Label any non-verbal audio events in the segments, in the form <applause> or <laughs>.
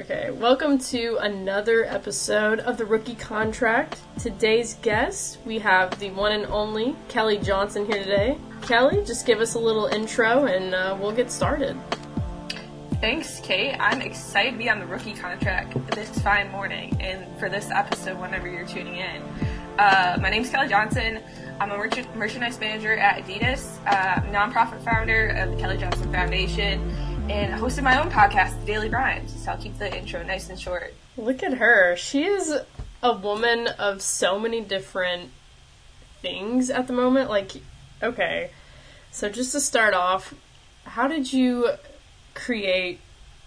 Okay, welcome to another episode of the Rookie Contract. Today's guest, we have the one and only Kelly Johnson here today. Kelly, just give us a little intro and uh, we'll get started. Thanks, Kate. I'm excited to be on the rookie contract this fine morning and for this episode whenever you're tuning in. Uh, my name's Kelly Johnson. I'm a merch- merchandise manager at Adidas, uh, nonprofit founder of the Kelly Johnson Foundation, and hosted my own podcast, The Daily Grind. So I'll keep the intro nice and short. Look at her. She is a woman of so many different things at the moment. Like, okay, so just to start off, how did you create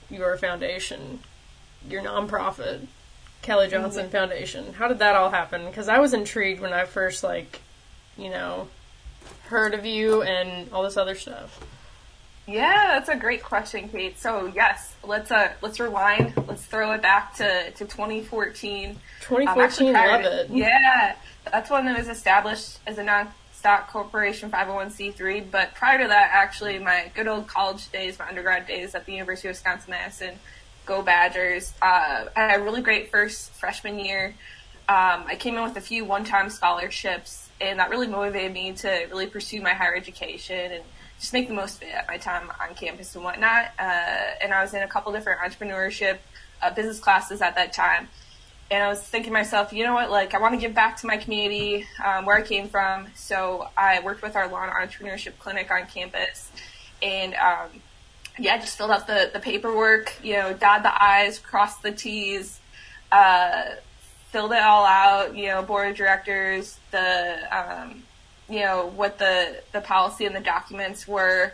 your foundation, your nonprofit, Kelly Johnson mm-hmm. Foundation? How did that all happen? Because I was intrigued when I first, like, you know, heard of you and all this other stuff. Yeah, that's a great question, Kate. So yes, let's uh let's rewind. Let's throw it back to, to 2014. Um, 2014, prior love to- it. Yeah, that's when it was established as a non-stock corporation 501c3. But prior to that, actually, my good old college days, my undergrad days at the University of Wisconsin-Madison, go Badgers. Uh, I had a really great first freshman year. Um, I came in with a few one-time scholarships, and that really motivated me to really pursue my higher education and just make the most of it at my time on campus and whatnot. Uh, and I was in a couple different entrepreneurship uh, business classes at that time. And I was thinking to myself, you know what, like I want to give back to my community um, where I came from. So I worked with our lawn entrepreneurship clinic on campus, and um, yeah, just filled out the, the paperwork, you know, dot the I's, cross the T's, uh, filled it all out, you know, board of directors, the, um, you know, what the, the policy and the documents were.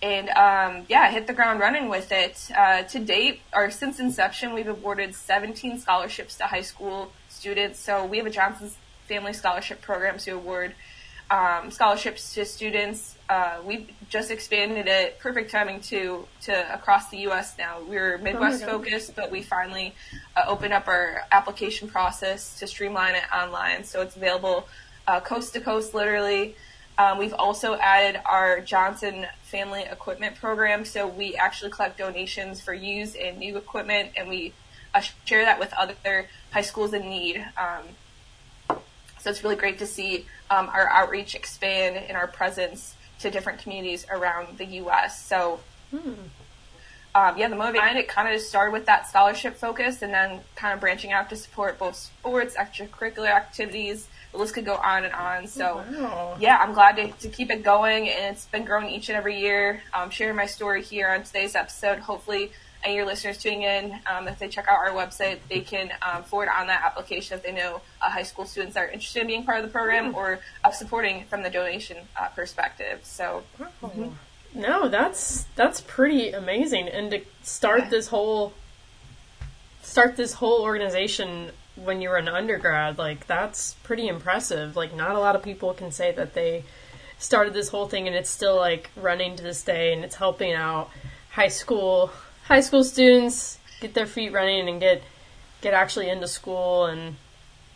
And, um, yeah, hit the ground running with it. Uh, to date, or since inception, we've awarded 17 scholarships to high school students. So we have a Johnson's Family Scholarship Program to award um, scholarships to students. Uh, we've just expanded it, perfect timing to to across the U.S. now. We're Midwest God. focused, but we finally uh, opened up our application process to streamline it online, so it's available uh, coast to coast, literally. Um, we've also added our Johnson Family Equipment Program, so we actually collect donations for used and new equipment, and we uh, share that with other high schools in need. Um, so it's really great to see um, our outreach expand and our presence to different communities around the U.S. So, um, yeah, the motivation behind it kind of started with that scholarship focus, and then kind of branching out to support both sports, extracurricular activities. The list could go on and on. So, Wow. yeah, I'm glad to, to keep it going, and it's been growing each and every year. Um, sharing my story here on today's episode. Hopefully, any of your listeners tuning in, um, if they check out our website, they can um, forward on that application if they know uh, high school students that are interested in being part of the program or uh, supporting from the donation uh, perspective. So, No, that's that's pretty amazing. And to start Yeah. this whole start this whole organization when you were an undergrad, like that's pretty impressive. Like not a lot of people can say that they started this whole thing and it's still like running to this day and it's helping out high school high school students get their feet running and get get actually into school and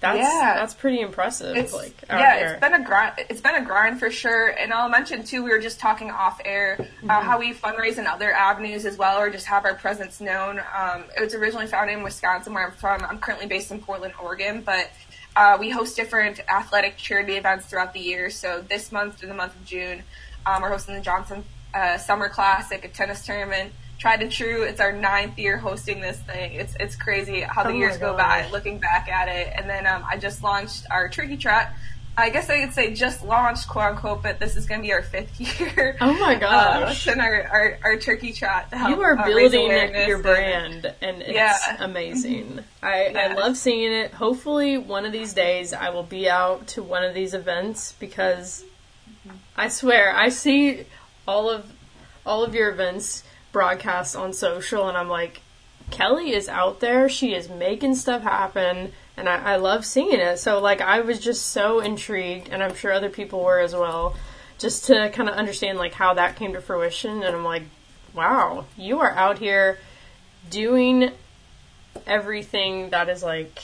that's Yeah. that's pretty impressive. it's like yeah, here. it's been a grind. It's been a grind for sure. And I'll mention too, we were just talking off air uh, Mm-hmm. how we fundraise in other avenues as well, or just have our presence known. Um, it was originally founded in Wisconsin, where I'm from. I'm currently based in Portland, Oregon, but uh, we host different athletic charity events throughout the year. So this month, in the month of June, um, we're hosting the Johnson uh, Summer Classic, a tennis tournament. Tried and true. It's our ninth year hosting this thing. It's it's crazy how the Oh years go by. Looking back at it, and then um, I just launched our turkey trot. I guess I could say just launched, quote unquote, but this is going to be our fifth <laughs> year. Oh my Uh, gosh. and our, our, our turkey trot to help you are uh, building awareness your brand and it's Yeah. amazing <laughs> I, I love seeing it hopefully one of these days i will be out to one of these events because i swear i see all of all of your events broadcast on social and i'm like kelly is out there. She is making stuff happen and I, I love seeing it. So like i was just so intrigued and i'm sure other people were as well just to kind of understand like how that came to fruition. And i'm like wow you are out here doing everything that is like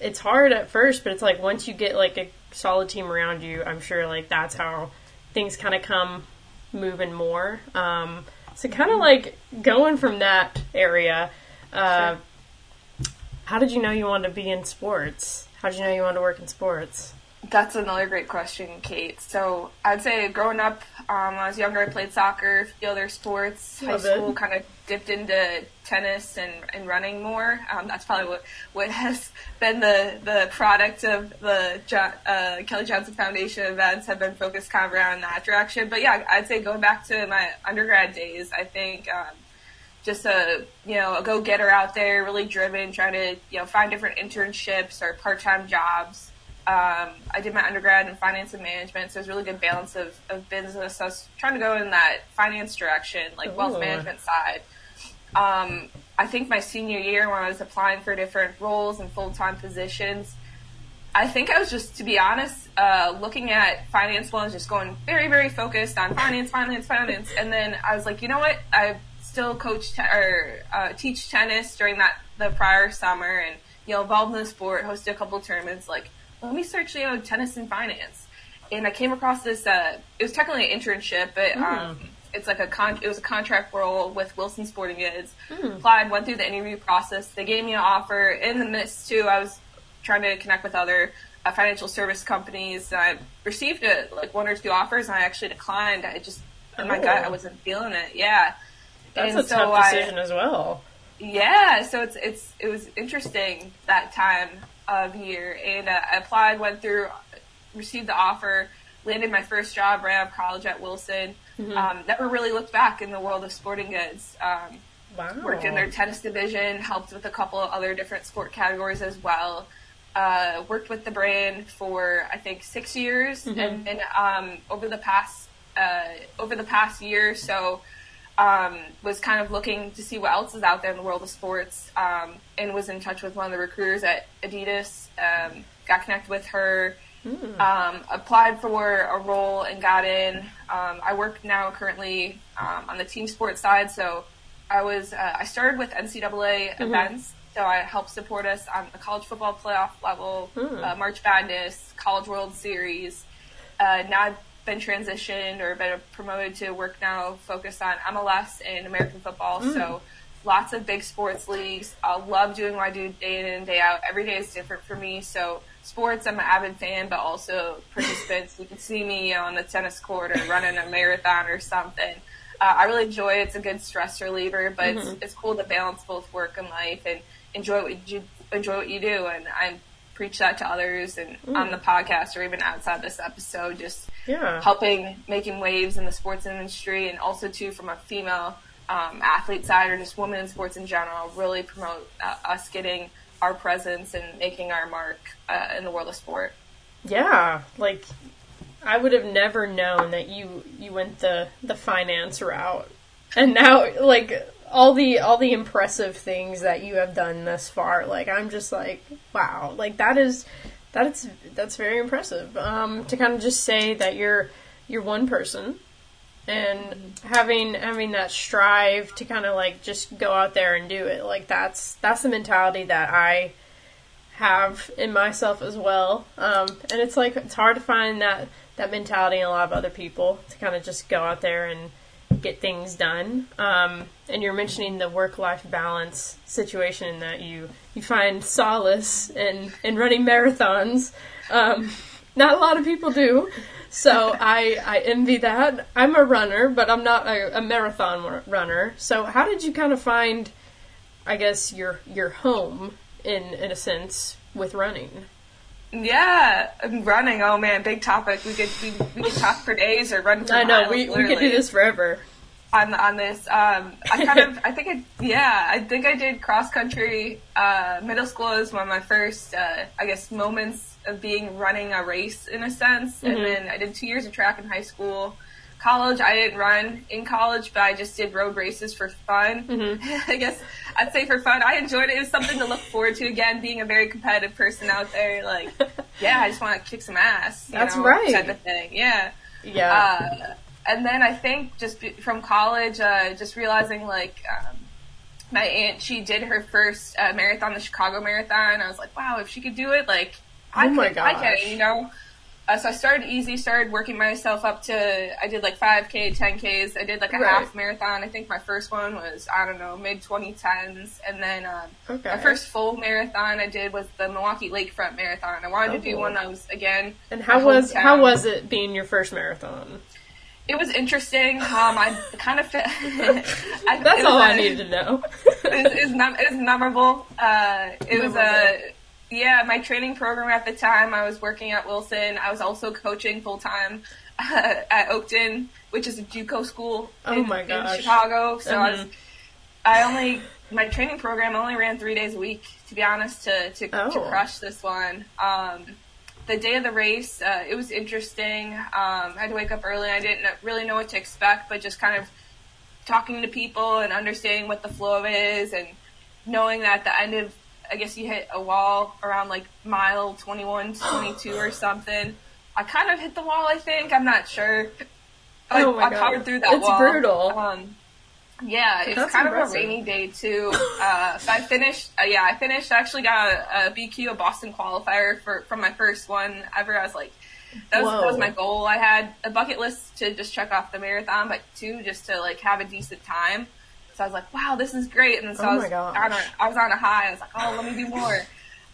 it's hard at first but it's like once you get like a solid team around you i'm sure like that's how things kind of come moving more. Um so kind of like going from that area Uh, How did you know you wanted to be in sports? How did you know you wanted to work in sports? That's another great question, Kate. So I'd say growing up, um, when I was younger, I played soccer, a few other sports. Love High it. school kind of dipped into tennis and, and running more. Um, that's probably what, what <laughs> has been the, the product of the jo- uh, Kelly Johnson Foundation events have been focused kind of around that direction. But yeah, I'd say going back to my undergrad days, I think um, just a you know a go getter out there, really driven, trying to you know find different internships or part time jobs. Um, I did my undergrad in finance and management, so it was a really good balance of, of business. I was trying to go in that finance direction, like wealth management side. Um, I think my senior year, when I was applying for different roles and full time positions, I think I was just, to be honest, uh, looking at finance loans, just going very, very focused on finance, finance, finance. And then I was like, you know what? I still coach te- or uh, teach tennis during that the prior summer, and you know, involved in the sport, hosted a couple of tournaments. Like, let me search, you know, tennis and finance. And I came across this. Uh, it was technically an internship, but um, it's like a con- it was a contract role with Wilson Sporting Goods. Applied, went through the interview process. They gave me an offer. In the midst too, I was trying to connect with other uh, financial service companies. I received a, like one or two offers, and I actually declined. I just, in my Oh. gut, I wasn't feeling it. Yeah, That's And a so tough I- decision as well. yeah, so it's it's it was interesting that time of year, and uh, I applied, went through, received the offer, landed my first job right out of college at Wilson. Um, never really looked back in the world of sporting goods. Um, Wow. worked in their tennis division, helped with a couple of other different sport categories as well. Uh, worked with the brand for I think six years, and, and um, over the past uh, over the past year or so, um, was kind of looking to see what else is out there in the world of sports, um, and was in touch with one of the recruiters at Adidas. Um, got connected with her. Um, applied for a role and got in. Um, I work now currently um, on the team sports side, so I was uh, I started with NCAA events, so I helped support us on the college football playoff level, uh, March Madness, College World Series. Uh, now I've been transitioned or been promoted to work now focused on MLS and American football. So lots of big sports leagues. I love doing what I do day in and day out. Every day is different for me. So sports, I'm an avid fan, but also participants. you can see me on the tennis court or running a marathon or something. Uh, I really enjoy it. It's a good stress reliever, but it's, it's cool to balance both work and life and enjoy what you enjoy what you do. And I preach that to others and on the podcast or even outside this episode, just Yeah. helping making waves in the sports industry and also too from a female um, athlete side or just women in sports in general really promote uh, us getting our presence and making our mark uh, in the world of sport. Yeah, like I would have never known that you you went the the finance route, and now like all the all the impressive things that you have done thus far. Like I'm just like wow, like that is that's that's very impressive. Um, to kind of just say that you're you're one person and having having that strive to kind of like just go out there and do it like that's that's the mentality that I have in myself as well. Um, and it's like it's hard to find that that mentality in a lot of other people to kind of just go out there and get things done. Um, and you're mentioning the work life balance situation that you you find solace in in running marathons. Um, not a lot of people do. So I, I envy that. I'm a runner, but I'm not a, a marathon runner. So how did you kind of find, I guess, your your home in in a sense with running? yeah and running oh man big topic we could we, we could talk for days or run for I know miles, we, we could do this forever. On on this. Um, I kind of, <laughs> I think, I, yeah, I think I did cross country. Uh, middle school is one of my first, uh, I guess, moments of being running a race in a sense, and then I did two years of track in high school. College, I didn't run in college, but I just did road races for fun. <laughs> I guess I'd say for fun. I enjoyed it. It was something to look forward to. Again, being a very competitive person out there, like, <laughs> yeah, I just want to kick some ass. That's know, right. Type of thing. Yeah. Yeah. Uh, and then I think just be, from college, uh, just realizing like um, my aunt, she did her first uh, marathon, the Chicago Marathon. I was like, wow, if she could do it, like I Oh my could, I can, you know. Uh, so I started easy, started working myself up to, I did like 5K, 10Ks. I did like a Right. half marathon. I think my first one was, I don't know, mid 2010s. And then um, Okay. my first full marathon I did was the Milwaukee Lakefront Marathon. I wanted to do Oh. one that was, again, And how was how was it being your first marathon? It was interesting. Um, I kind of fit. <laughs> I, That's all I a- needed to know. it, it, was mem- it was memorable. Uh, it was a yeah. My training program at the time, I was working at Wilson. I was also coaching full time uh, at Oakton, which is a JUCO school Oh in, my in gosh. Chicago. So I was, Mhm. I only my training program only ran three days a week. To be honest, to to, to Oh. crush this one. Um, the day of the race, uh, it was interesting. Um, I had to wake up early. I didn't really know what to expect, but just kind of talking to people and understanding what the flow is and knowing that at the end of I guess you hit a wall around like mile 21, 22 or something. I kind of hit the wall, I think. I'm not sure. I, Oh I powered through that It's wall. It's brutal. Um, yeah, it's That's kind impressive. of a rainy day too. Uh, so I finished. Uh, yeah, I finished. I actually got a, a BQ, a Boston qualifier for from my first one ever. I was like, that was, that was my goal. I had a bucket list to just check off the marathon, but two just to like have a decent time. So I was like, wow, this is great. And so Oh I was on a, I was on a high. I was like, oh, let me do more.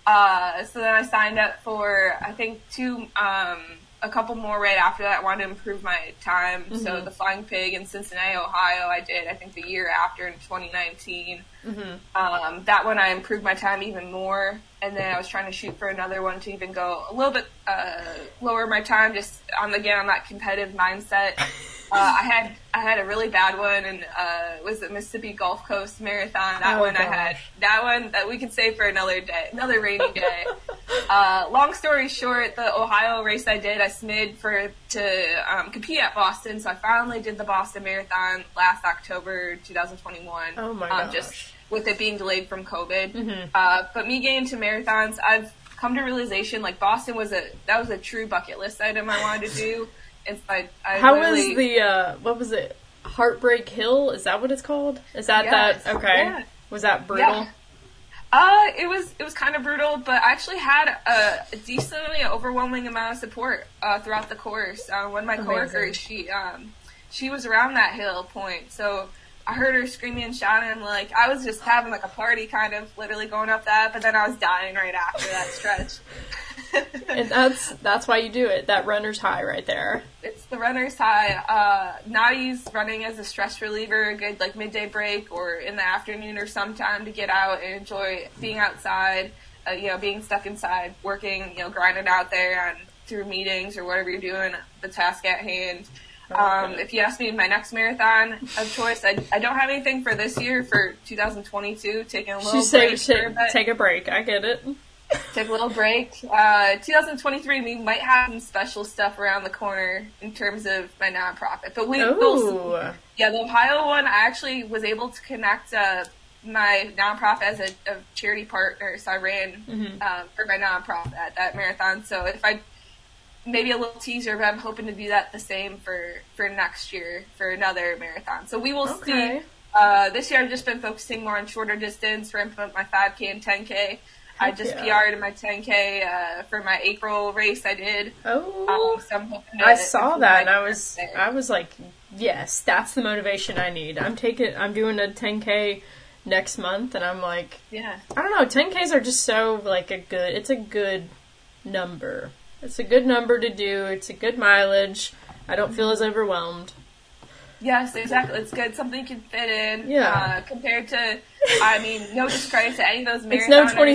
Uh, so then I signed up for I think two, um, a couple more right after that. I wanted to improve my time. Mm-hmm. So the Flying Pig in Cincinnati, Ohio, I did. I think the year after in 2019. hmm Um, that one I improved my time even more, and then I was trying to shoot for another one to even go a little bit uh, lower my time, just on the again on that competitive mindset. <laughs> Uh, I had I had a really bad one, and uh, was the Mississippi Gulf Coast Marathon. That Oh, one I had. That one that we can save for another day, another rainy day. uh, long story short, the Ohio race I did, I smid for to um, compete at Boston, so I finally did the Boston Marathon last October 2021. Oh my um, gosh. Just with it being delayed from COVID. Mhm. Uh, but me getting to marathons, I've come to realization like Boston was a that was a true bucket list item I wanted to do. So I, I How was the uh what was it? Heartbreak Hill? Is that what it's called? Is that Yes, that okay? yeah. Was that brutal? Yeah. Uh, it was it was kind of brutal, but I actually had a, a decently overwhelming amount of support uh, throughout the course. Uh, one of my Amazing. coworkers, she um, she was around that hill point, so I heard her screaming and shouting. Like I was just having like a party, kind of literally going up that, but then I was dying right after that stretch. <laughs> And that's that's why you do it. That runner's high right there. it's the runner's high. Uh, now use running as a stress reliever, a good like midday break or in the afternoon or sometime to get out and enjoy being outside. Uh, you know, being stuck inside, working, you know, grinding out there and through meetings or whatever you're doing, the task at hand. Um, if you ask me my next marathon of choice, I, I don't have anything for this year for 2022. Taking a little break take, a take a break. I get it. take a little break. Uh, 2023, we might have some special stuff around the corner in terms of my nonprofit. But we, we'll. Oh. yeah, the Ohio one, I actually was able to connect uh, my nonprofit as a, a charity partner. So I ran Mhm. um, for my nonprofit at that marathon. So if I maybe a little teaser, but I'm hoping to do that the same for for next year for another marathon. So we will Okay. see. Uh, this year I've just been focusing more on shorter distance, ramping up my 5K and 10K. I Heck just yeah. PR'd in my 10K uh, for my April race I did. Oh. Um, so I'm hoping I saw that and I was there. I was like, yes, that's the motivation I need. I'm taking I'm doing a 10k next month and I'm like, yeah. I don't know, 10ks are just so like a good it's a good number. It's a good number to do. It's a good mileage. I don't feel as overwhelmed. Yes, exactly. It's good. Something you can fit in. Yeah. Uh, compared to, I mean, no discredit to any of those marathoners.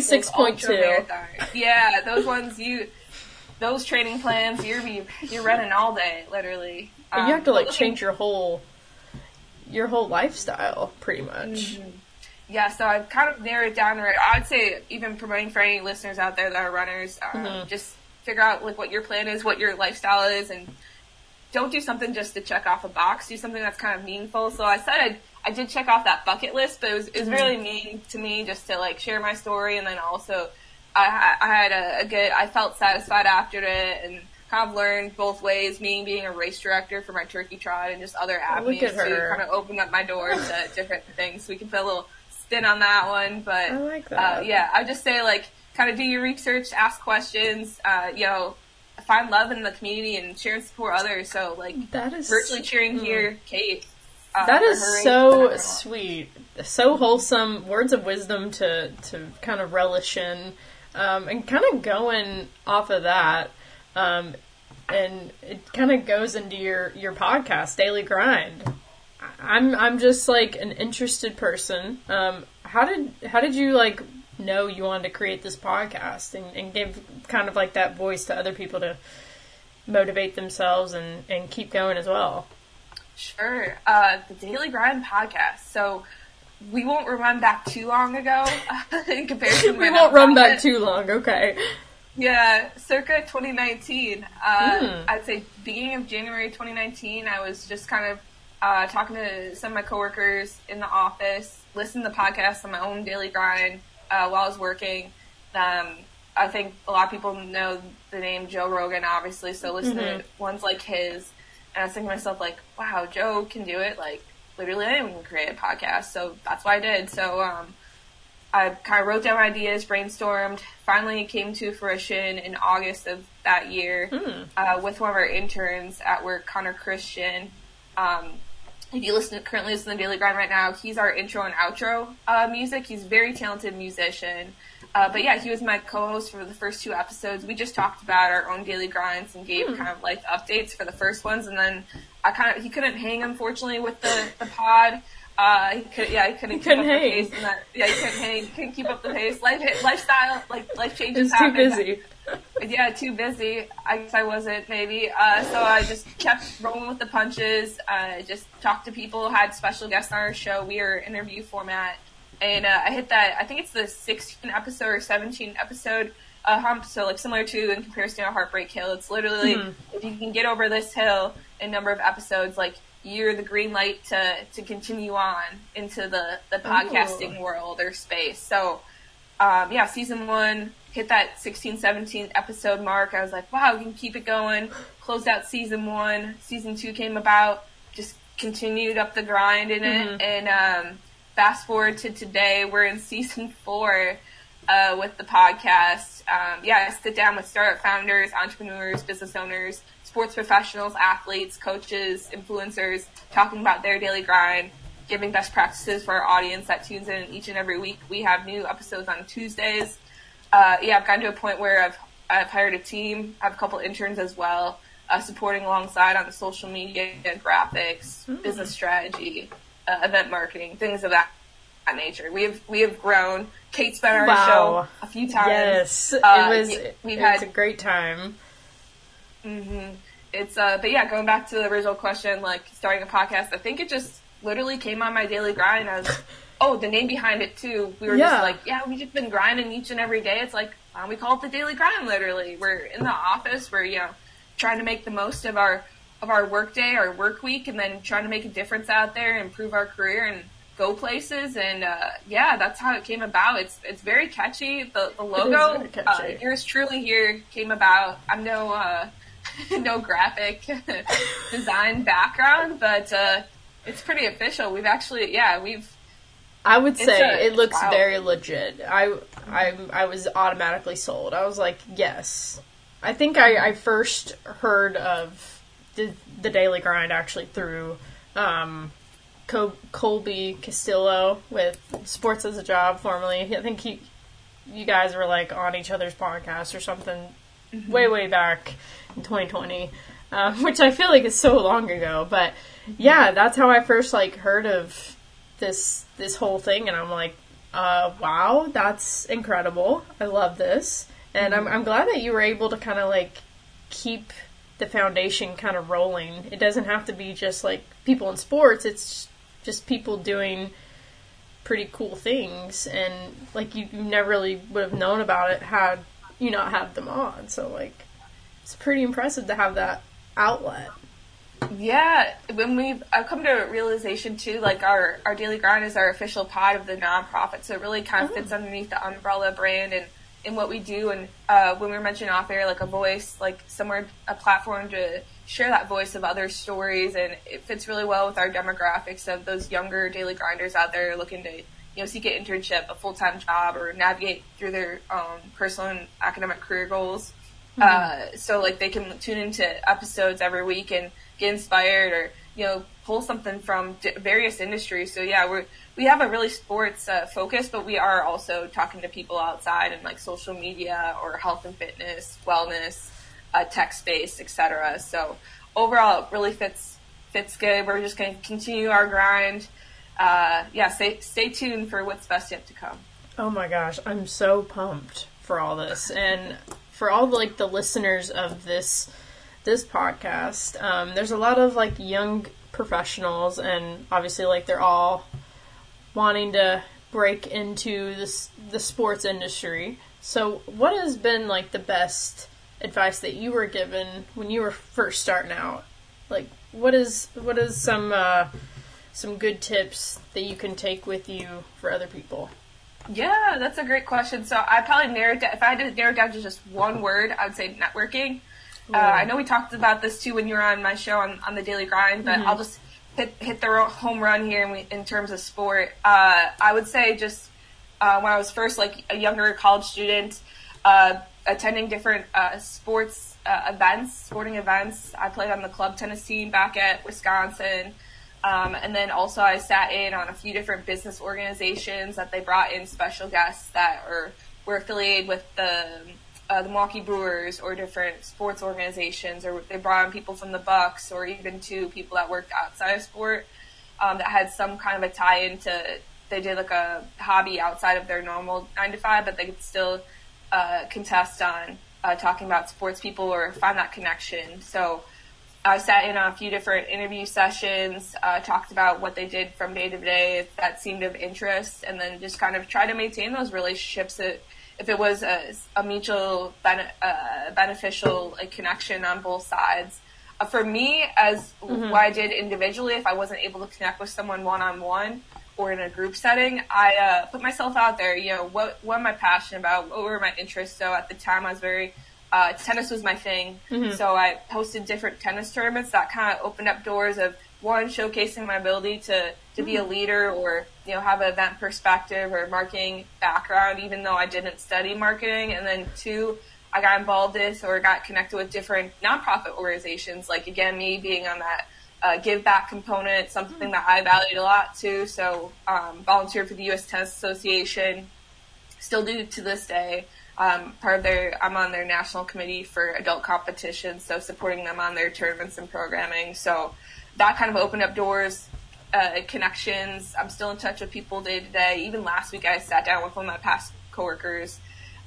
It's no 26.2. Yeah, those ones you, those training plans you're you're running all day, literally. Um, you have to like looking- change your whole your whole lifestyle pretty much. Mm-hmm. Yeah, so I've kind of narrowed down. the I would say even promoting for any listeners out there that are runners, um, Mhm. just figure out like what your plan is, what your lifestyle is, and don't do something just to check off a box. Do something that's kind of meaningful. So I said I, I did check off that bucket list, but it was, it was really mean to me just to like share my story, and then also I, I had a, a good. I felt satisfied after it, and kind of learned both ways. Me being a race director for my turkey trot, and just other avenues at to kind of open up my doors to different things. So We can put a little spin on that one, but I like uh, yeah, I just say like kind of do your research, ask questions. Uh, you know, find love in the community and share and support others. So like That is virtually cheering mm. here, Kate. Uh, That is her so sweet, so wholesome. Words of wisdom to to kind of relish in, um, and kind of going off of that, um, and it kind of goes into your your podcast, Daily Grind. I'm I'm just like an interested person. Um, how did how did you like know you wanted to create this podcast and, and give kind of like that voice to other people to motivate themselves and, and keep going as well? Sure. Uh, the Daily Grind podcast. So we won't run back too long ago <laughs> in comparison. <laughs> we won't run back too long, okay. Yeah, circa 2019. Uh, Hmm. I'd say beginning of January 2019. I was just kind of uh, talking to some of my coworkers in the office, listening to podcasts on my own daily grind uh, while I was working. Um, I think a lot of people know the name Joe Rogan, obviously, so listen Mhm. to ones like his. And I was thinking to myself, like, wow, Joe can do it. Like, literally anyone can create a podcast. So that's what I did. So, um, I kind of wrote down ideas, brainstormed, finally came to fruition in August of that year Hmm. uh, with one of our interns at work, Connor Christian. Um, if you listen currently listen to Daily Grind right now, he's our intro and outro uh, music. He's a very talented musician. Uh, but yeah, he was my co-host for the first two episodes. We just talked about our own daily grinds and gave kind of like updates for the first ones, and then I kind of he couldn't hang unfortunately with the the pod. Uh, he could, yeah, he couldn't, couldn't keep up hang. the pace. And that, yeah, he couldn't hang. He couldn't keep up the pace. Life, lifestyle, like life changes. It's too busy. Yeah, too busy. I guess I wasn't maybe. Uh, so I just kept rolling with the punches. Uh, just talked to people, had special guests on our show. We are interview format, and uh, I hit that. I think it's the 16 episode or 17 episode uh, hump. So like similar to in comparison to Heartbreak Hill, it's literally Mhm. if you can get over this hill in number of episodes, like you're the green light to to continue on into the the podcasting world or space. So um, yeah, season one hit that 16, 17 episode mark. I was like, wow, we can keep it going. Closed out season one. Season two came about. Just continued up the grind in Mhm. it. And um, fast forward to today, we're in <laughs> season four uh, with the podcast. Um, yeah, I sit down with startup founders, entrepreneurs, business owners, sports professionals, athletes, coaches, influencers, talking about their daily grind, giving best practices for our audience that tunes in each and every week. We have new episodes on Tuesdays. Uh, yeah, I've gotten to a point where I've I've hired a team. I have a couple interns as well, uh, supporting alongside on the social media, graphics, business strategy, uh, event marketing, things of that, that nature. We have we have grown. Kate's been on our show a few times. Yes, Uh, it was. we've it was had- a great time. hmm It's uh, but yeah, going back to the original question, like starting a podcast, I think it just literally came on my daily grind as, <laughs> oh, the name behind it too. We were Yeah. just like, yeah, we've just been grinding each and every day. It's like um, we call it the daily grind. Literally, we're in the office. We're you know trying to make the most of our of our work day, our work week, and then trying to make a difference out there, improve our career, and go places. And uh, yeah, that's how it came about. It's it's very catchy. The the logo, uh, yours truly here came about. I'm no. Uh, <laughs> no graphic <laughs> design background, but uh, it's pretty official. We've actually, yeah, we've I would say a- it looks wow. very legit. I, I, I was automatically sold. I was like, yes. I think I, I first heard of the, the Daily Grind actually through um, Col- Colby Castillo with Sports as a Job, formerly. I think he, you guys were like on each other's podcast or something way, way back in 2020, um, <laughs> which I feel like is so long ago. But yeah, that's how I first like heard of this this whole thing, and I'm like, uh, wow, that's incredible. I love this, and I'm I'm glad that you were able to kind of like keep the foundation kind of rolling. It doesn't have to be just like people in sports. It's just people doing pretty cool things, and like you, you never really would have known about it had you not had them on. So like, it's pretty impressive to have that outlet. Yeah, when we've I've come to a realization too, like our our daily grind is our official pod of the nonprofit, so it really kind of fits underneath the umbrella brand and in what we do. And uh, when we were mentioning off air, like a voice, like somewhere a platform to share that voice of other stories, and it fits really well with our demographics of those younger daily grinders out there looking to you know seek an internship, a full time job, or navigate through their um, personal and academic career goals. Uh, so like they can tune into episodes every week and get inspired or you know pull something from various industries. So yeah, we we have a really sports uh, focus, but we are also talking to people outside in like social media or health and fitness, wellness, uh, tech space, etc. So overall, it really fits fits good. We're just going to continue our grind. Uh, yeah, stay stay tuned for what's best yet to come. Oh my gosh, I'm so pumped for all this and for all like the listeners of this this podcast. Um, there's a lot of like young professionals, and obviously, like they're all wanting to break into this the sports industry. So, what has been like the best advice that you were given when you were first starting out? Like, what is what is some uh, some good tips that you can take with you for other people? Yeah, that's a great question. So I probably narrowed down, if I had to narrow down to just one word, I would say networking. Uh, I know we talked about this too when you were on my show on, on the Daily Grind, but I'll just hit hit the home run here in, we, in terms of sport. Uh, I would say just uh, when I was first like a younger college student, uh, attending different uh, sports uh, events, sporting events. I played on the club tennis team back at Wisconsin. Um, and then also I sat in on a few different business organizations that they brought in special guests that are were affiliated with the uh, the Milwaukee Brewers or different sports organizations, or they brought in people from the Bucks, or even to people that worked outside of sport um, that had some kind of a tie into. They did like a hobby outside of their normal nine to five, but they could still uh, contest on uh, talking about sports people or find that connection. So I sat in on a few different interview sessions, uh, talked about what they did from day to day that seemed of interest, and then just kind of try to maintain those relationships. That if it was a, a mutual bene- uh, beneficial like, connection on both sides. Uh, for me, as what I did individually, if I wasn't able to connect with someone one on one or in a group setting, I uh, put myself out there. You know, what what am I passionate about? What were my interests? So at the time, I was very uh, tennis was my thing. So I hosted different tennis tournaments that kind of opened up doors of one showcasing my ability to to be a leader or you know have an event perspective or marketing background, even though I didn't study marketing. And then two, I got involved with or got connected with different nonprofit organizations. Like again, me being on that uh, give back component, something that I valued a lot too. So um, volunteered for the U.S. Tennis Association, still do to this day. Um, part of their, I'm on their national committee for adult competitions, so supporting them on their tournaments and programming. So that kind of opened up doors, uh, connections. I'm still in touch with people day to day. Even last week, I sat down with one of my past coworkers,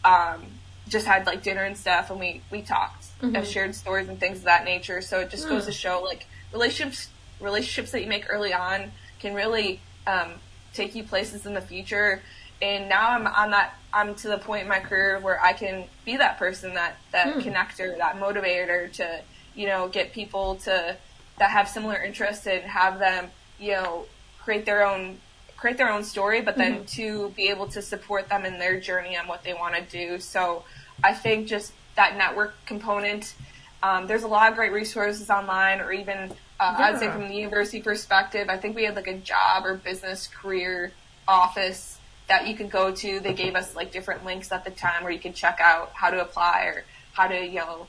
um, just had like dinner and stuff, and we we talked, uh, shared stories and things of that nature. So it just goes to show like relationships relationships that you make early on can really um, take you places in the future. And now I'm on that. I'm to the point in my career where I can be that person, that that connector, that motivator to you know get people to that have similar interests and have them you know create their own create their own story, but then to be able to support them in their journey on what they want to do. So I think just that network component. Um, there's a lot of great resources online, or even uh, I'd say from the university perspective, I think we had like a job or business career office that you could go to. They gave us like different links at the time where you could check out how to apply or how to, you know,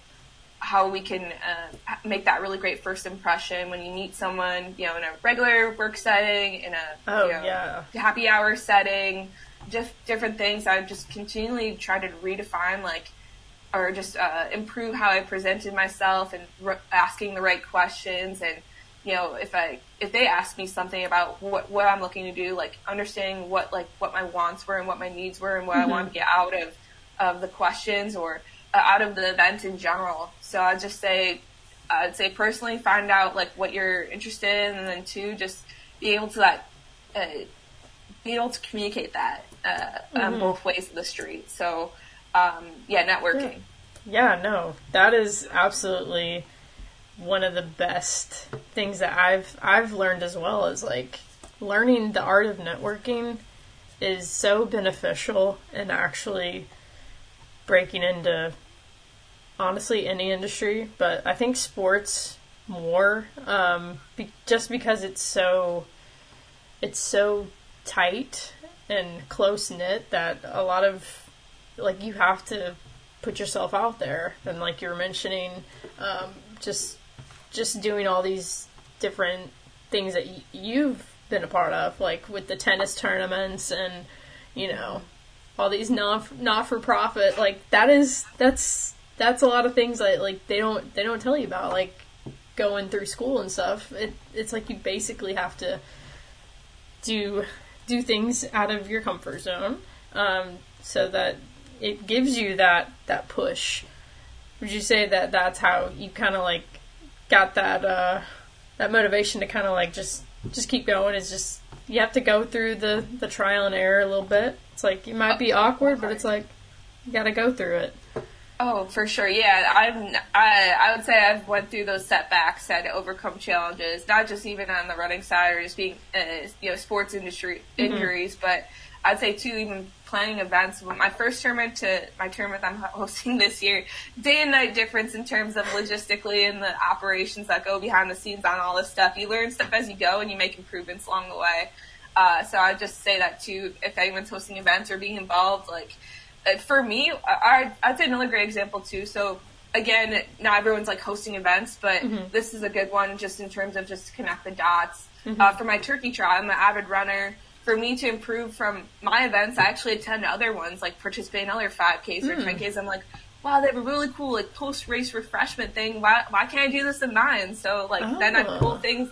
how we can uh, make that really great first impression when you meet someone, you know, in a regular work setting, in a Oh, you know, yeah. happy hour setting, just different things. I've just continually try to redefine like or just uh, improve how I presented myself and r- asking the right questions and you know if I if they ask me something about what what I'm looking to do like understanding what like what my wants were and what my needs were and what I want to get out of of the questions or out of the event in general. So I'd just say I'd say personally find out like what you're interested in and then two just be able to that uh, be able to communicate that uh, on both ways of the street. So um, yeah networking. Yeah, no, that is absolutely one of the best things that I've I've learned as well is like learning the art of networking is so beneficial in actually breaking into honestly any industry, but I think sports more um, be, just because it's so it's so tight and close knit that a lot of like you have to put yourself out there. And like you were mentioning um, just just doing all these different things that y- you've been a part of like with the tennis tournaments and you know all these not not for profit like that is that's that's a lot of things that like they don't they don't tell you about like going through school and stuff. It, it's like you basically have to do do things out of your comfort zone um, so that it gives you that that push. Would you say that that's how you kind of like got that uh, that motivation to kind of like just just keep going? Is just you have to go through the the trial and error a little bit. It's like it might be awkward but it's like you got to go through it Oh, for sure. Yeah, I'm. I I would say I've went through those setbacks, had to overcome challenges, not just even on the running side or just being, uh, you know, sports industry injuries, but I'd say too, even planning events. My first tournament to my tournament I'm hosting <laughs> this year, day and night difference in terms of logistically and the operations that go behind the scenes on all this stuff. You learn stuff as you go, and you make improvements along the way. Uh, so I just say that too. If anyone's hosting events or being involved, like Uh, for me, I, I'd say another great example too. So again, not everyone's like hosting events, but mm-hmm. this is a good one just in terms of just to connect the dots. Mm-hmm. Uh, for my turkey trot, I'm an avid runner. For me to improve from my events, I actually attend other ones, like participate in other 5Ks or 10Ks. Mm. I'm like, wow, they have a really cool like post race refreshment thing. Why why can't I do this in mine? So like then I Oh. pull things,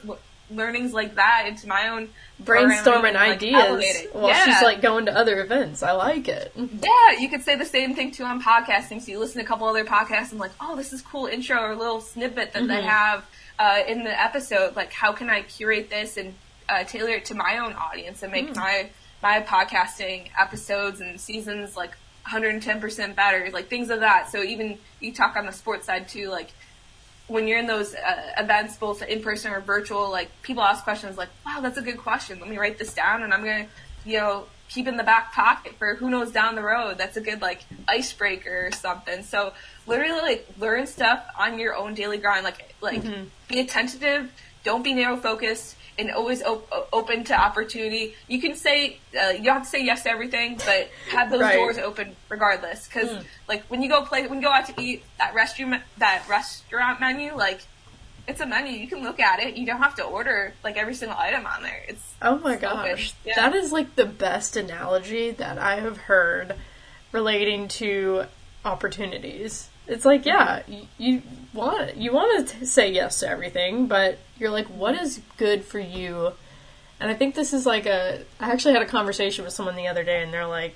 learnings like that into my own brainstorming and, like, ideas while yeah. she's like going to other events i like it Yeah, you could say the same thing too on podcasting. So you listen to a couple other podcasts and like, oh, this is cool intro or little snippet that they have uh, in the episode. Like, how can I curate this and uh, tailor it to my own audience and make my my podcasting episodes and seasons like 110% better, like things of that. So even you talk on the sports side too, like when you're in those uh, events, both in person or virtual, like people ask questions like, "Wow, that's a good question. Let me write this down, and I'm gonna, you know, keep in the back pocket for who knows down the road. That's a good like icebreaker or something." So literally, like learn stuff on your own daily grind. Like like be attentive. Don't be narrow focused. And always op- open to opportunity. You can say uh, you don't have to say yes to everything, but have those Right. doors open regardless. Because like when you go play, when you go out to eat, that restaurant that restaurant menu, like it's a menu. You can look at it. You don't have to order like every single item on there. It's Oh my So gosh. Yeah. That is like the best analogy that I have heard relating to opportunities. It's like, yeah, you, you want you want to say yes to everything, but you're like what is good for you? And I think this is like a I actually had a conversation with someone the other day and they're like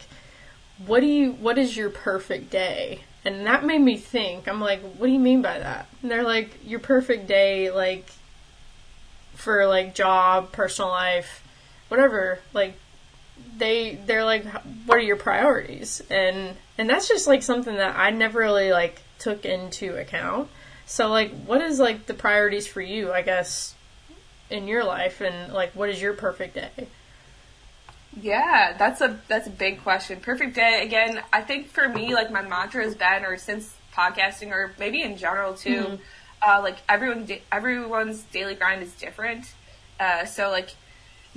what do you what is your perfect day? And that made me think. I'm like, what do you mean by that? And they're like your perfect day like for like job, personal life, whatever, like they they're like what are your priorities? And and that's just like something that I never really like took into account. So like what is like the priorities for you, I guess, in your life and like what is your perfect day? Yeah, that's a that's a big question. Perfect day again. I think for me, like my mantra has been, or since podcasting, or maybe in general too, uh, like everyone everyone's daily grind is different. Uh, so like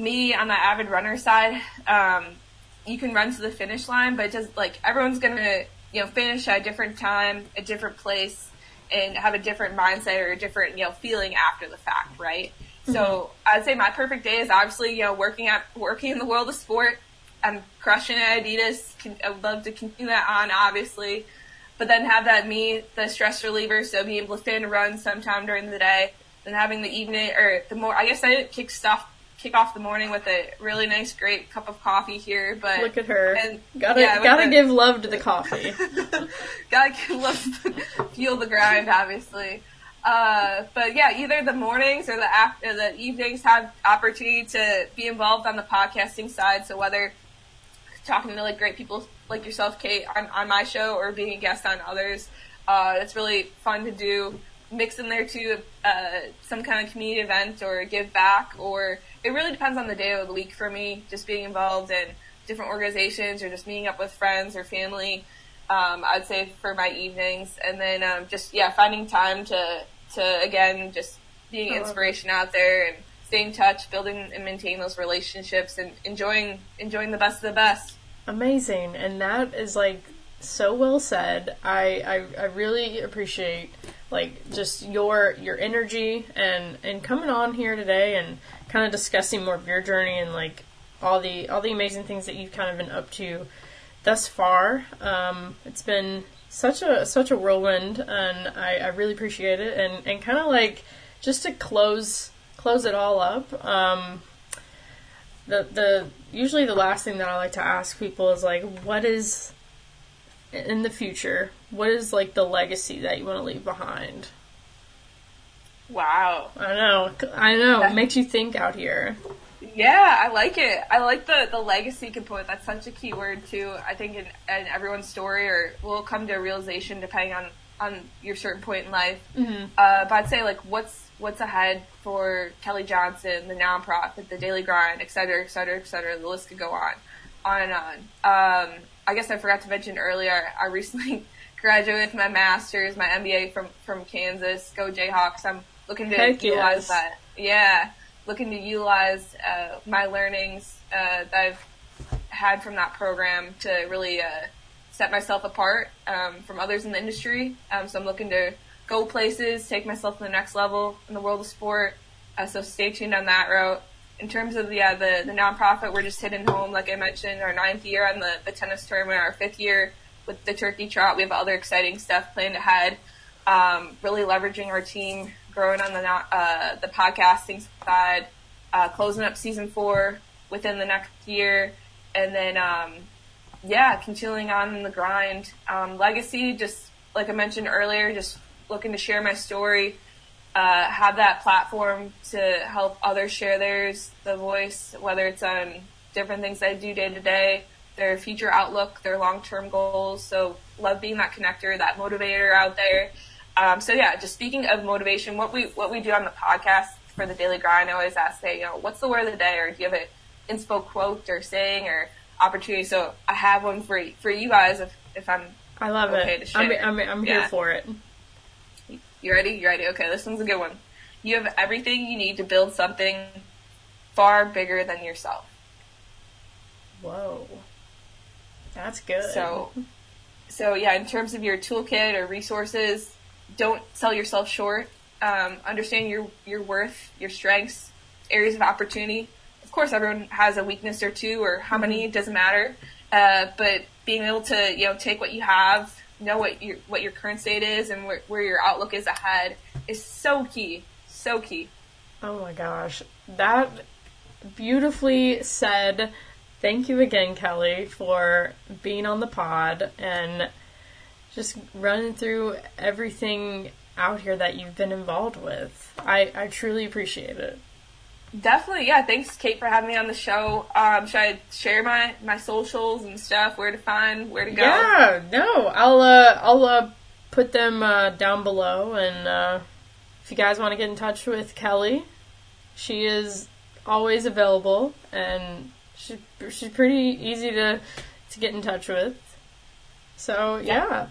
me on the avid runner side, um, you can run to the finish line, but just like everyone's gonna you know finish at a different time, a different place, and have a different mindset or a different you know feeling after the fact, right? So I'd say my perfect day is obviously you know working at working in the world of sport. I'm crushing at Adidas. Can, I would love to continue that on, obviously, but then have that me the stress reliever, so being able to fit in a run sometime during the day, then having the evening or the more. I guess I kick stuff kick off the morning with a really nice, great cup of coffee here. But Look at her. And, gotta yeah, gotta the- give love to the coffee. <laughs> Gotta love <laughs> feel the grind, obviously. Uh, but yeah, either the mornings or the after the evenings have opportunity to be involved on the podcasting side. So whether talking to like great people like yourself, Kate, on, on my show or being a guest on others, uh, it's really fun to do. Mix in there too, uh, some kind of community event or give back, or it really depends on the day of the week for me. Just being involved in different organizations or just meeting up with friends or family. Um, I'd say for my evenings, and then um, just yeah, finding time to to again just being inspiration out there and staying in touch, building and maintain those relationships, and enjoying enjoying the best of the best. Amazing. And that is like so well said. I, I I really appreciate like just your your energy and and coming on here today and kind of discussing more of your journey and like all the all the amazing things that you've kind of been up to thus far. Um, it's been such a such a whirlwind, and I, I really appreciate it. And and kind of like just to close close it all up. Um, the the usually the last thing that I like to ask people is like, what is in the future? What is like the legacy that you want to leave behind? Wow. I know, I know. It makes you think out here. Yeah, I like it. I like the, the legacy component. That's such a key word too. I think in, in everyone's story or will come to a realization depending on, on your certain point in life. Mm-hmm. Uh, but I'd say like what's what's ahead for Kelly Johnson, the nonprofit, the daily grind, et cetera, et cetera, et cetera. The list could go on, on and on. Um, I guess I forgot to mention earlier. I <laughs> recently graduated with my master's, my MBA from from Kansas. Go Jayhawks! I'm looking to Heck utilize yes. that. Yeah, looking to utilize uh, my learnings uh, that I've had from that program to really uh, set myself apart um, from others in the industry. Um, so I'm looking to go places, take myself to the next level in the world of sport. Uh, so stay tuned on that route. In terms of yeah, the the nonprofit, we're just hitting home, like I mentioned, our ninth year on the, the tennis tournament, our fifth year with the turkey trot. We have other exciting stuff planned ahead. Um, really leveraging our team, growing on the uh, the podcasting side, uh, closing up season four within the next year, and then um, yeah, continuing on in the grind. Um, legacy, just like I mentioned earlier, just looking to share my story, uh, have that platform to help others share theirs, the voice, whether it's on different things I do day to day, their future outlook, their long term goals. So love being that connector, that motivator out there. Um, so yeah, just speaking of motivation, what we what we do on the podcast for the daily grind, I always ask, say, you know, what's the word of the day, or do you have an inspo quote or saying or opportunity? So I have one for for you guys if if I'm I love Okay, it. I'm. I'm, I'm here for it. You ready? You ready? Okay, this one's a good one. You have everything you need to build something far bigger than yourself. Whoa. That's good. So, so yeah, in terms of your toolkit or resources, don't sell yourself short. Um, understand your your worth, your strengths, areas of opportunity. Of course, everyone has a weakness or two, or how many it doesn't matter. Uh, but being able to you know take what you have, know what your what your current state is, and where, where your outlook is ahead is so key. So key. Oh my gosh. That beautifully said. Thank you again, Kelly, for being on the pod and just running through everything out here that you've been involved with. I, I truly appreciate it. Definitely, yeah. Thanks, Kate, for having me on the show. Um, should I share my, my socials and stuff? Where to find, where to go? Yeah, no, I'll uh, I'll uh, put them uh, down below, and uh, if you guys want to get in touch with Kelly, she is always available, and she she's pretty easy to to get in touch with. So yeah,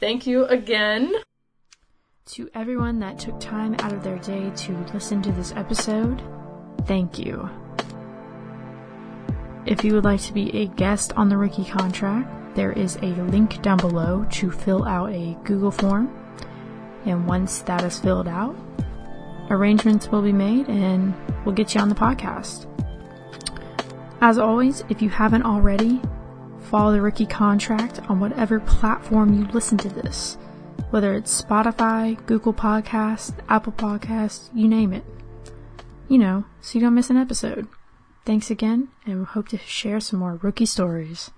thank you again. To everyone that took time out of their day to listen to this episode, thank you. If you would like to be a guest on the Rookie contract, there is a link down below to fill out a Google form. And once that is filled out, arrangements will be made and we'll get you on the podcast. As always, if you haven't already, follow the Rookie contract on whatever platform you listen to this, whether it's Spotify, Google Podcast, Apple Podcast, you name it. You know, so you don't miss an episode. Thanks again, and we hope to share some more rookie stories.